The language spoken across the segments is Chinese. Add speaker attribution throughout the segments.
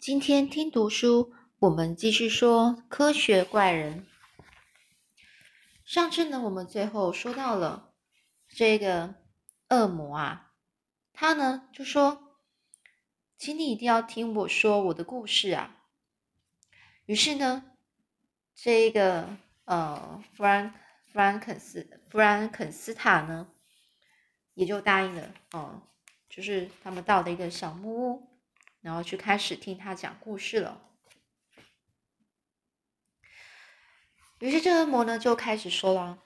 Speaker 1: 今天听读书，我们继续说科学怪人。上次呢，我们最后说到了这个恶魔啊，他呢就说：“请你一定要听我说我的故事啊。”于是呢，这个呃，弗兰弗兰肯斯弗兰肯斯塔呢，也就答应了哦，就是他们到了一个小木屋。然后去开始听他讲故事了。于是这恶魔呢就开始说了：“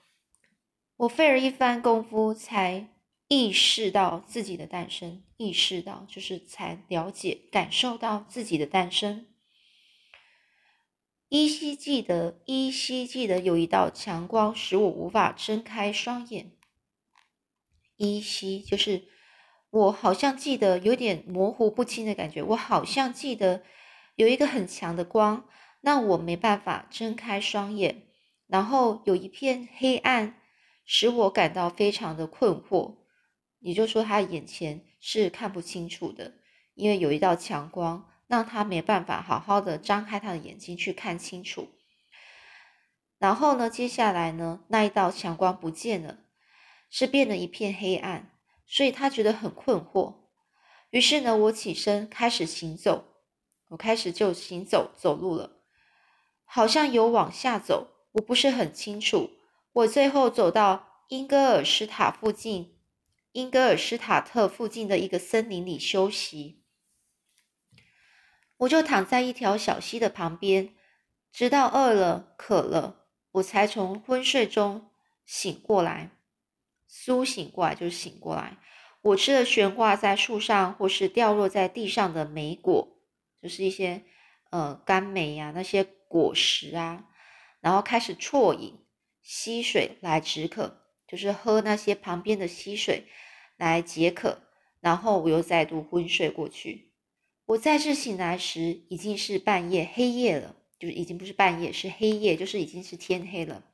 Speaker 1: 我费了一番功夫，才意识到自己的诞生，意识到就是才了解、感受到自己的诞生。依稀记得，依稀记得有一道强光使我无法睁开双眼。依稀就是。”我好像记得有点模糊不清的感觉，我好像记得有一个很强的光，让我没办法睁开双眼，然后有一片黑暗，使我感到非常的困惑。也就是说，他眼前是看不清楚的，因为有一道强光，让他没办法好好的张开他的眼睛去看清楚。然后呢，接下来呢，那一道强光不见了，是变了一片黑暗。所以他觉得很困惑，于是呢，我起身开始行走，我开始就行走走路了，好像有往下走，我不是很清楚。我最后走到英格尔施塔附近，英格尔施塔特附近的一个森林里休息，我就躺在一条小溪的旁边，直到饿了渴了，我才从昏睡中醒过来。苏醒过来就是醒过来。我吃了悬挂在树上或是掉落在地上的莓果，就是一些呃干梅呀那些果实啊，然后开始啜饮溪水来止渴，就是喝那些旁边的溪水来解渴。然后我又再度昏睡过去。我再次醒来时已经是半夜黑夜了，就已经不是半夜是黑夜，就是已经是天黑了。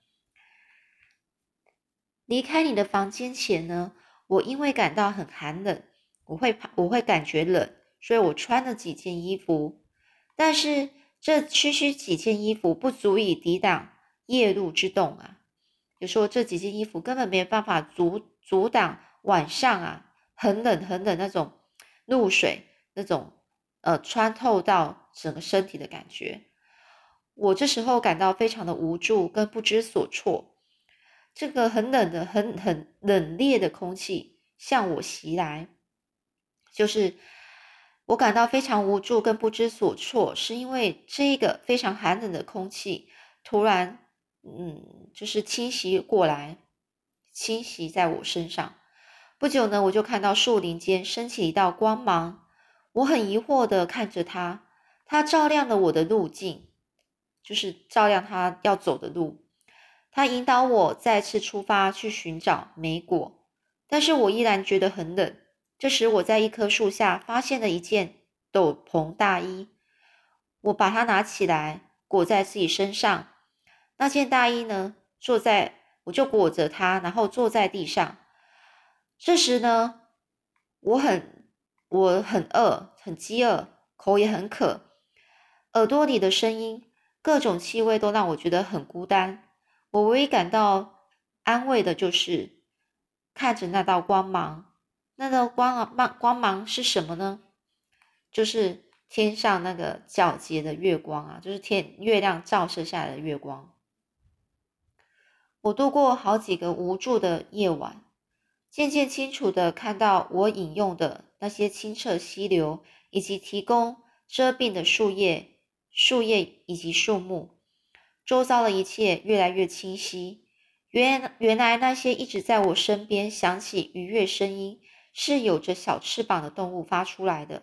Speaker 1: 离开你的房间前呢，我因为感到很寒冷，我会怕，我会感觉冷，所以我穿了几件衣服。但是这区区几件衣服不足以抵挡夜露之冻啊！就说这几件衣服根本没有办法阻阻挡晚上啊很冷很冷那种露水那种呃穿透到整个身体的感觉。我这时候感到非常的无助跟不知所措。这个很冷的、很很冷冽的空气向我袭来，就是我感到非常无助跟不知所措，是因为这个非常寒冷的空气突然，嗯，就是侵袭过来，侵袭在我身上。不久呢，我就看到树林间升起一道光芒，我很疑惑的看着它，它照亮了我的路径，就是照亮它要走的路。他引导我再次出发去寻找梅果，但是我依然觉得很冷。这时，我在一棵树下发现了一件斗篷大衣，我把它拿起来裹在自己身上。那件大衣呢，坐在我就裹着它，然后坐在地上。这时呢，我很我很饿，很饥饿，口也很渴，耳朵里的声音、各种气味都让我觉得很孤单。我唯一感到安慰的就是看着那道光芒，那道光芒光芒是什么呢？就是天上那个皎洁的月光啊，就是天月亮照射下来的月光。我度过好几个无助的夜晚，渐渐清楚的看到我饮用的那些清澈溪流，以及提供遮蔽的树叶、树叶以及树木。周遭的一切越来越清晰。原原来那些一直在我身边响起愉悦声音，是有着小翅膀的动物发出来的。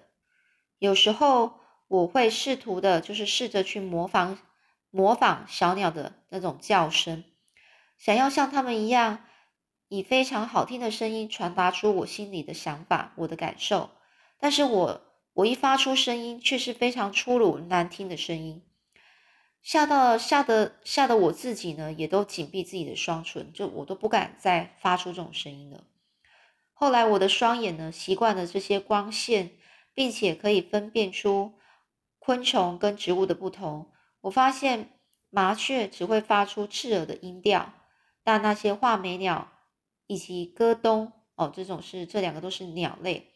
Speaker 1: 有时候我会试图的，就是试着去模仿模仿小鸟的那种叫声，想要像它们一样，以非常好听的声音传达出我心里的想法、我的感受。但是我我一发出声音，却是非常粗鲁难听的声音。吓到吓得吓得我自己呢，也都紧闭自己的双唇，就我都不敢再发出这种声音了。后来我的双眼呢，习惯了这些光线，并且可以分辨出昆虫跟植物的不同，我发现麻雀只会发出刺耳的音调，但那些画眉鸟以及歌东哦，这种是这两个都是鸟类，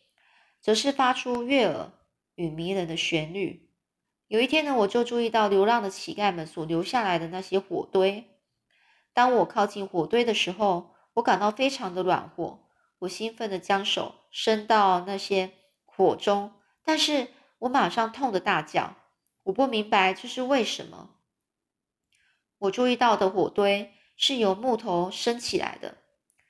Speaker 1: 则是发出悦耳与迷人的旋律。有一天呢，我就注意到流浪的乞丐们所留下来的那些火堆。当我靠近火堆的时候，我感到非常的暖和。我兴奋地将手伸到那些火中，但是我马上痛得大叫。我不明白这是为什么。我注意到的火堆是由木头升起来的，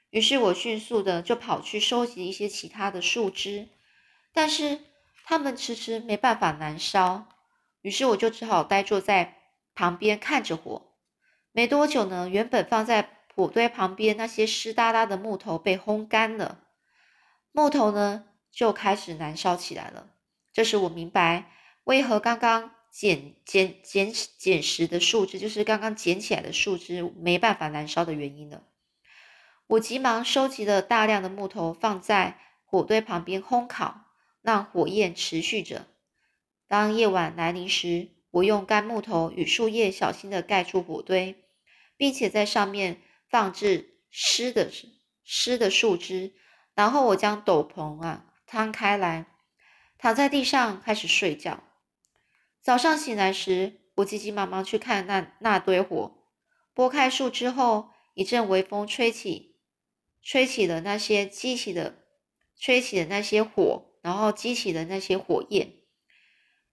Speaker 1: 于是我迅速的就跑去收集一些其他的树枝，但是它们迟迟没办法燃烧，于是我就只好呆坐在旁边看着火。没多久呢，原本放在火堆旁边那些湿哒哒的木头被烘干了，木头呢就开始燃烧起来了。这时我明白为何刚刚捡捡捡捡拾的树枝，就是刚刚捡起来的树枝没办法燃烧的原因了。我急忙收集了大量的木头，放在火堆旁边烘烤，让火焰持续着。当夜晚来临时，我用干木头与树叶小心的盖住火堆，并且在上面。放置湿的湿的树枝，然后我将斗篷啊摊开来，躺在地上开始睡觉。早上醒来时，我急急忙忙去看那那堆火。拨开树枝后，一阵微风吹起，吹起了那些激起的吹起的那些火，然后激起的那些火焰。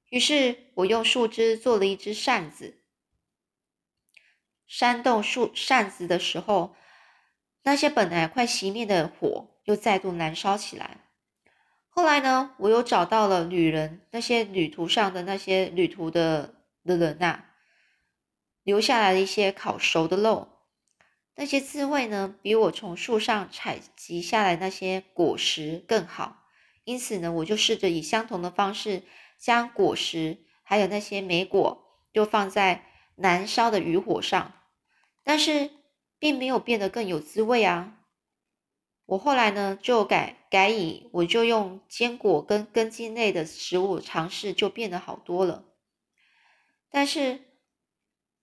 Speaker 1: 于是我用树枝做了一只扇子。扇动树扇子的时候，那些本来快熄灭的火又再度燃烧起来。后来呢，我又找到了旅人，那些旅途上的那些旅途的的人呐，留下来的一些烤熟的肉，那些滋味呢，比我从树上采集下来那些果实更好。因此呢，我就试着以相同的方式，将果实还有那些莓果，就放在燃烧的余火上。但是并没有变得更有滋味啊！我后来呢就改改以，我就用坚果跟根茎类的食物尝试，就变得好多了。但是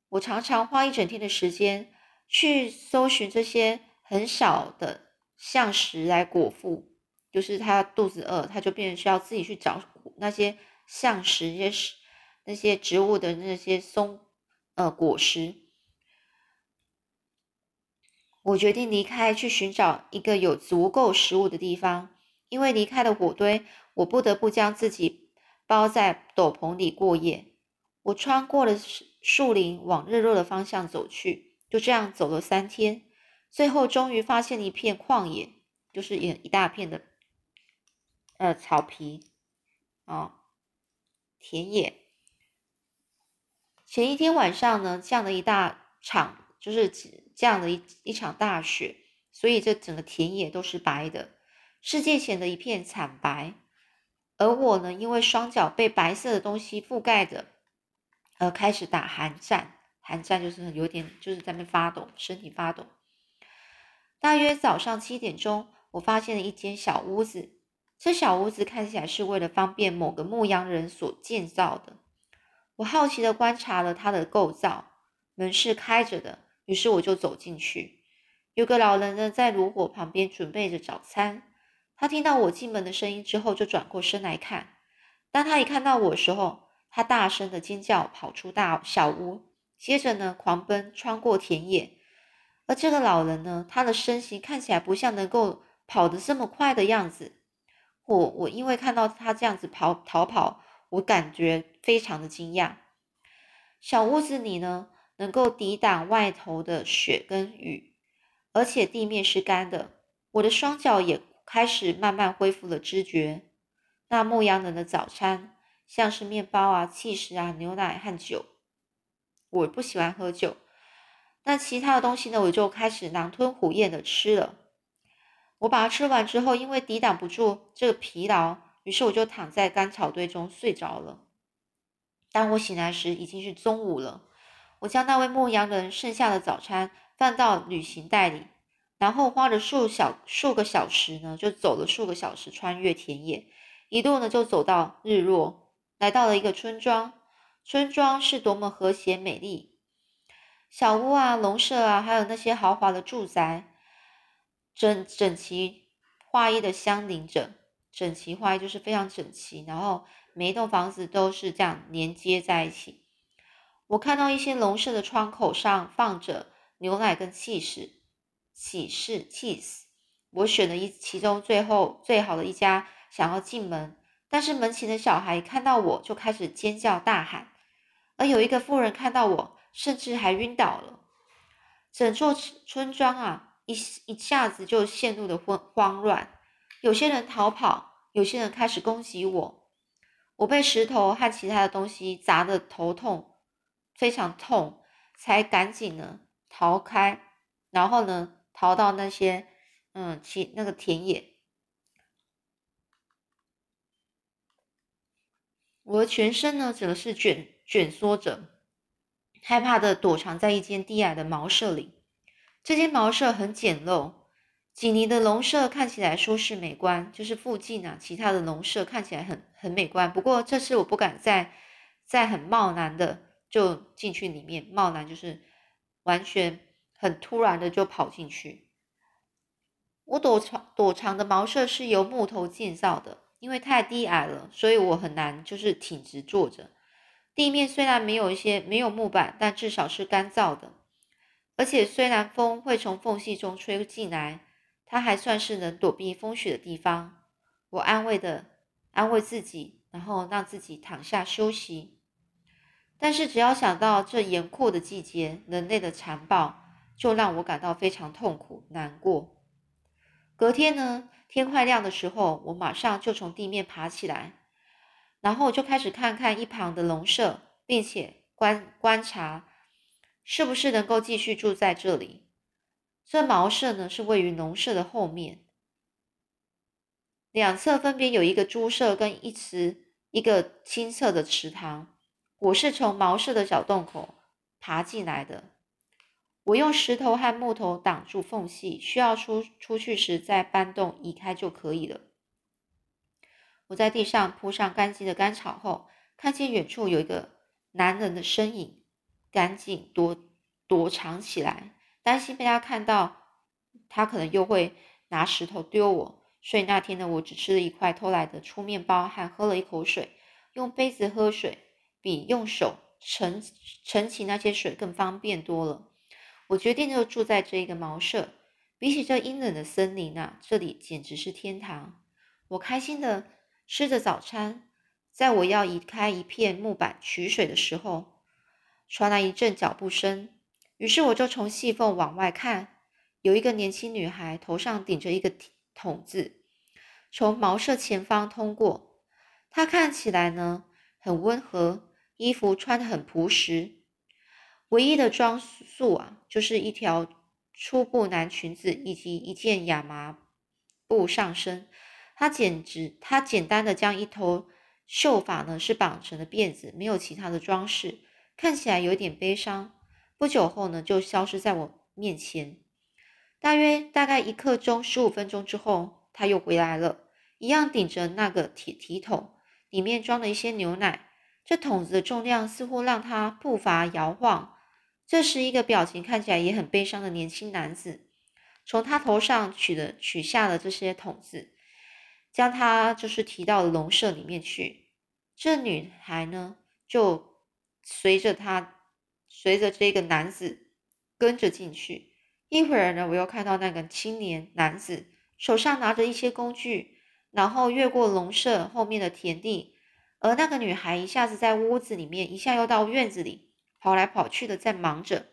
Speaker 1: 我常常花一整天的时间去搜寻这些很少的象食来果腹，就是他肚子饿，他就变成需要自己去找那些像食、那些那些植物的那些松呃果实。我决定离开，去寻找一个有足够食物的地方。因为离开了火堆，我不得不将自己包在斗篷里过夜。我穿过了树林，往日落的方向走去。就这样走了三天，最后终于发现一片旷野，就是一一大片的呃草皮啊田野。前一天晚上呢，降了一大场。就是降了一一场大雪，所以这整个田野都是白的，世界显得一片惨白。而我呢，因为双脚被白色的东西覆盖着，而开始打寒战。寒战就是有点就是在那发抖，身体发抖。大约早上七点钟，我发现了一间小屋子，这小屋子看起来是为了方便某个牧羊人所建造的。我好奇的观察了它的构造，门是开着的。于是我就走进去，有个老人呢在炉火旁边准备着早餐。他听到我进门的声音之后，就转过身来看。当他一看到我的时候，他大声的尖叫，跑出大小屋，接着呢狂奔穿过田野。而这个老人呢，他的身形看起来不像能够跑得这么快的样子。我我因为看到他这样子跑逃跑，我感觉非常的惊讶。小屋子里呢。能够抵挡外头的雪跟雨，而且地面是干的。我的双脚也开始慢慢恢复了知觉。那牧羊人的早餐像是面包啊、气食啊、牛奶和酒。我不喜欢喝酒，那其他的东西呢，我就开始狼吞虎咽的吃了。我把它吃完之后，因为抵挡不住这个疲劳，于是我就躺在干草堆中睡着了。当我醒来时，已经是中午了。我将那位牧羊人剩下的早餐放到旅行袋里，然后花了数小数个小时呢，就走了数个小时，穿越田野，一路呢就走到日落。来到了一个村庄，村庄是多么和谐美丽，小屋啊、农舍啊，还有那些豪华的住宅，整整齐划一的相邻着。整齐划一就是非常整齐，然后每一栋房子都是这样连接在一起。我看到一些农舍的窗口上放着牛奶跟气士，喜事 cheese。我选了一其中最后最好的一家，想要进门，但是门前的小孩看到我就开始尖叫大喊，而有一个妇人看到我，甚至还晕倒了。整座村庄啊，一一下子就陷入了慌慌乱。有些人逃跑，有些人开始攻击我。我被石头和其他的东西砸得头痛，非常痛，才赶紧呢逃开，然后呢逃到那些嗯其那个田野。我的全身呢则是卷卷缩着，害怕的躲藏在一间低矮的茅舍里。这间茅舍很简陋。紧邻的农舍看起来舒适美观，就是附近啊，其他的农舍看起来很很美观。不过这次我不敢再再很贸然的就进去里面，贸然就是完全很突然的就跑进去。我躲藏躲藏的茅舍是由木头建造的，因为太低矮了，所以我很难就是挺直坐着。地面虽然没有一些没有木板，但至少是干燥的，而且虽然风会从缝隙中吹进来。它还算是能躲避风雪的地方，我安慰的安慰自己，然后让自己躺下休息。但是只要想到这严酷的季节，人类的残暴，就让我感到非常痛苦难过。隔天呢，天快亮的时候，我马上就从地面爬起来，然后就开始看看一旁的农舍，并且观观察是不是能够继续住在这里。这茅舍呢是位于农舍的后面，两侧分别有一个猪舍跟一池一个清澈的池塘。我是从茅舍的小洞口爬进来的，我用石头和木头挡住缝隙，需要出出去时再搬动移开就可以了。我在地上铺上干净的干草后，看见远处有一个男人的身影，赶紧躲躲藏起来。担心被他看到，他可能又会拿石头丢我，所以那天呢，我只吃了一块偷来的粗面包，还喝了一口水。用杯子喝水比用手盛盛起那些水更方便多了。我决定就住在这一个茅舍，比起这阴冷的森林啊，这里简直是天堂。我开心的吃着早餐，在我要移开一片木板取水的时候，传来一阵脚步声。于是我就从细缝往外看，有一个年轻女孩头上顶着一个桶子，从茅舍前方通过。她看起来呢很温和，衣服穿得很朴实，唯一的装束啊就是一条粗布男裙子以及一件亚麻布上身。她简直，她简单的将一头秀发呢是绑成了辫子，没有其他的装饰，看起来有点悲伤。不久后呢，就消失在我面前。大约大概一刻钟、十五分钟之后，他又回来了，一样顶着那个铁提桶，里面装了一些牛奶。这桶子的重量似乎让他步伐摇晃。这时，一个表情看起来也很悲伤的年轻男子，从他头上取了取下了这些桶子，将他就是提到了笼舍里面去。这女孩呢，就随着他。随着这个男子跟着进去，一会儿呢，我又看到那个青年男子手上拿着一些工具，然后越过笼舍后面的田地，而那个女孩一下子在屋子里面，一下又到院子里跑来跑去的在忙着。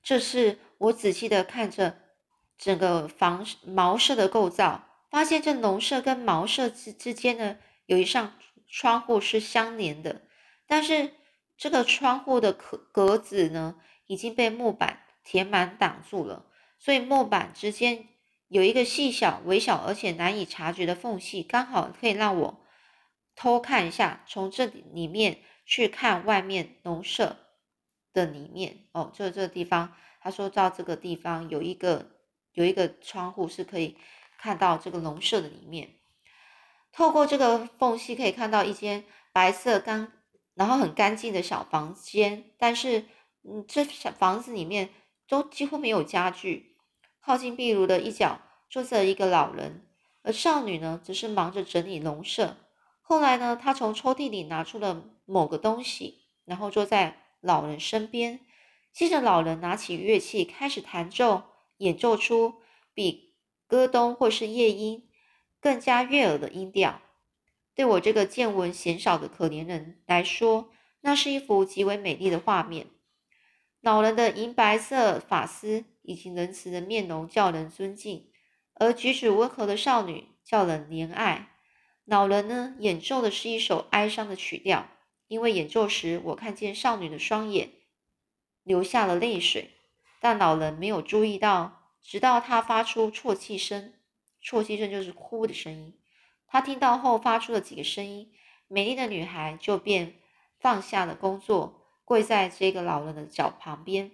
Speaker 1: 这是我仔细的看着整个房茅舍的构造，发现这农舍跟茅舍之之间呢，有一扇窗户是相连的，但是。这个窗户的格格子呢，已经被木板填满挡住了，所以木板之间有一个细小、微小而且难以察觉的缝隙，刚好可以让我偷看一下，从这里面去看外面农舍的里面。哦，就这个地方，他说到这个地方有一个有一个窗户是可以看到这个农舍的里面。透过这个缝隙可以看到一间白色干，然后很干净的小房间，但是，嗯，这小房子里面都几乎没有家具。靠近壁炉的一角坐着一个老人，而少女呢，只是忙着整理农舍。后来呢，她从抽屉里拿出了某个东西，然后坐在老人身边，接着老人拿起乐器开始弹奏，演奏出比戈东或是夜莺。更加悦耳的音调，对我这个见闻鲜少的可怜人来说，那是一幅极为美丽的画面。老人的银白色发丝以及仁慈的面容叫人尊敬，而举止温和的少女叫人怜爱。老人呢，演奏的是一首哀伤的曲调，因为演奏时我看见少女的双眼流下了泪水，但老人没有注意到，直到他发出啜泣声。啜泣声就是哭的声音。他听到后发出了几个声音，美丽的女孩就便放下了工作，跪在这个老人的脚旁边，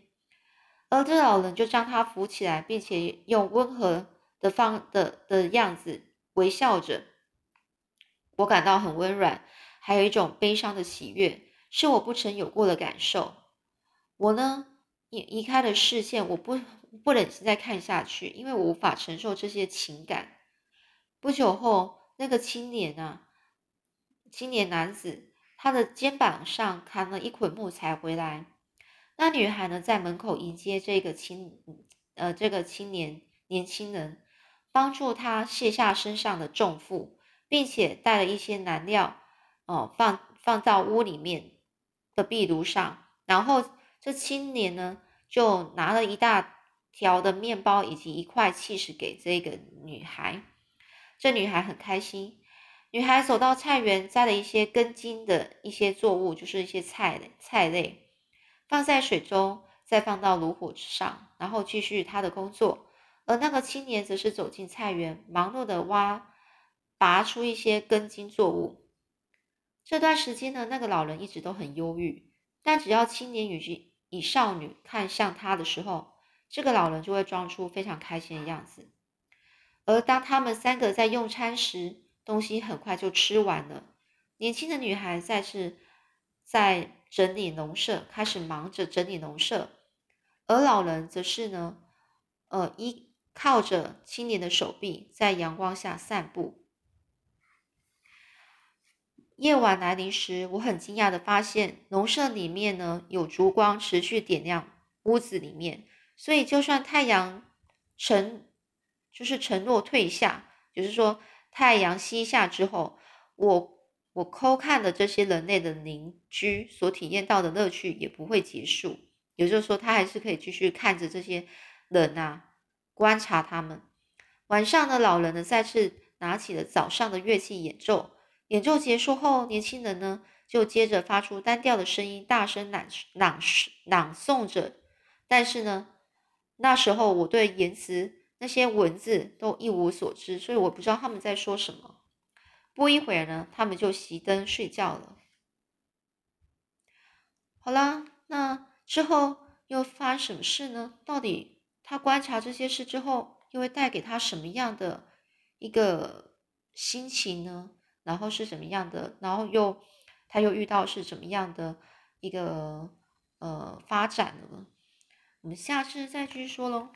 Speaker 1: 而这老人就将她扶起来，并且用温和的方的的样子微笑着。我感到很温暖，还有一种悲伤的喜悦，是我不曾有过的感受。我呢，移移开了视线，我不。不忍心再看下去，因为我无法承受这些情感。不久后，那个青年啊，青年男子，他的肩膀上扛了一捆木材回来。那女孩呢，在门口迎接这个青，呃，这个青年年轻人，帮助他卸下身上的重负，并且带了一些燃料，哦，放放到屋里面的壁炉上。然后，这青年呢，就拿了一大。条的面包以及一块气石给这个女孩，这女孩很开心。女孩走到菜园，摘了一些根茎的一些作物，就是一些菜类菜类，放在水中，再放到炉火之上，然后继续她的工作。而那个青年则是走进菜园，忙碌的挖拔出一些根茎作物。这段时间呢，那个老人一直都很忧郁，但只要青年与以少女看向他的时候，这个老人就会装出非常开心的样子，而当他们三个在用餐时，东西很快就吃完了。年轻的女孩再次在整理农舍，开始忙着整理农舍，而老人则是呢，呃，依靠着青年的手臂，在阳光下散步。夜晚来临时，我很惊讶的发现，农舍里面呢有烛光持续点亮屋子里面。所以，就算太阳沉，就是承诺退下，就是说太阳西下之后，我我偷看的这些人类的邻居所体验到的乐趣也不会结束。也就是说，他还是可以继续看着这些人啊，观察他们。晚上呢，老人呢再次拿起了早上的乐器演奏。演奏结束后，年轻人呢就接着发出单调的声音，大声朗朗朗诵着。但是呢。那时候我对言辞那些文字都一无所知，所以我不知道他们在说什么。不一会儿呢，他们就熄灯睡觉了。好啦，那之后又发生什么事呢？到底他观察这些事之后，又会带给他什么样的一个心情呢？然后是怎么样的？然后又他又遇到是怎么样的一个呃发展呢？我们下次再继续说喽。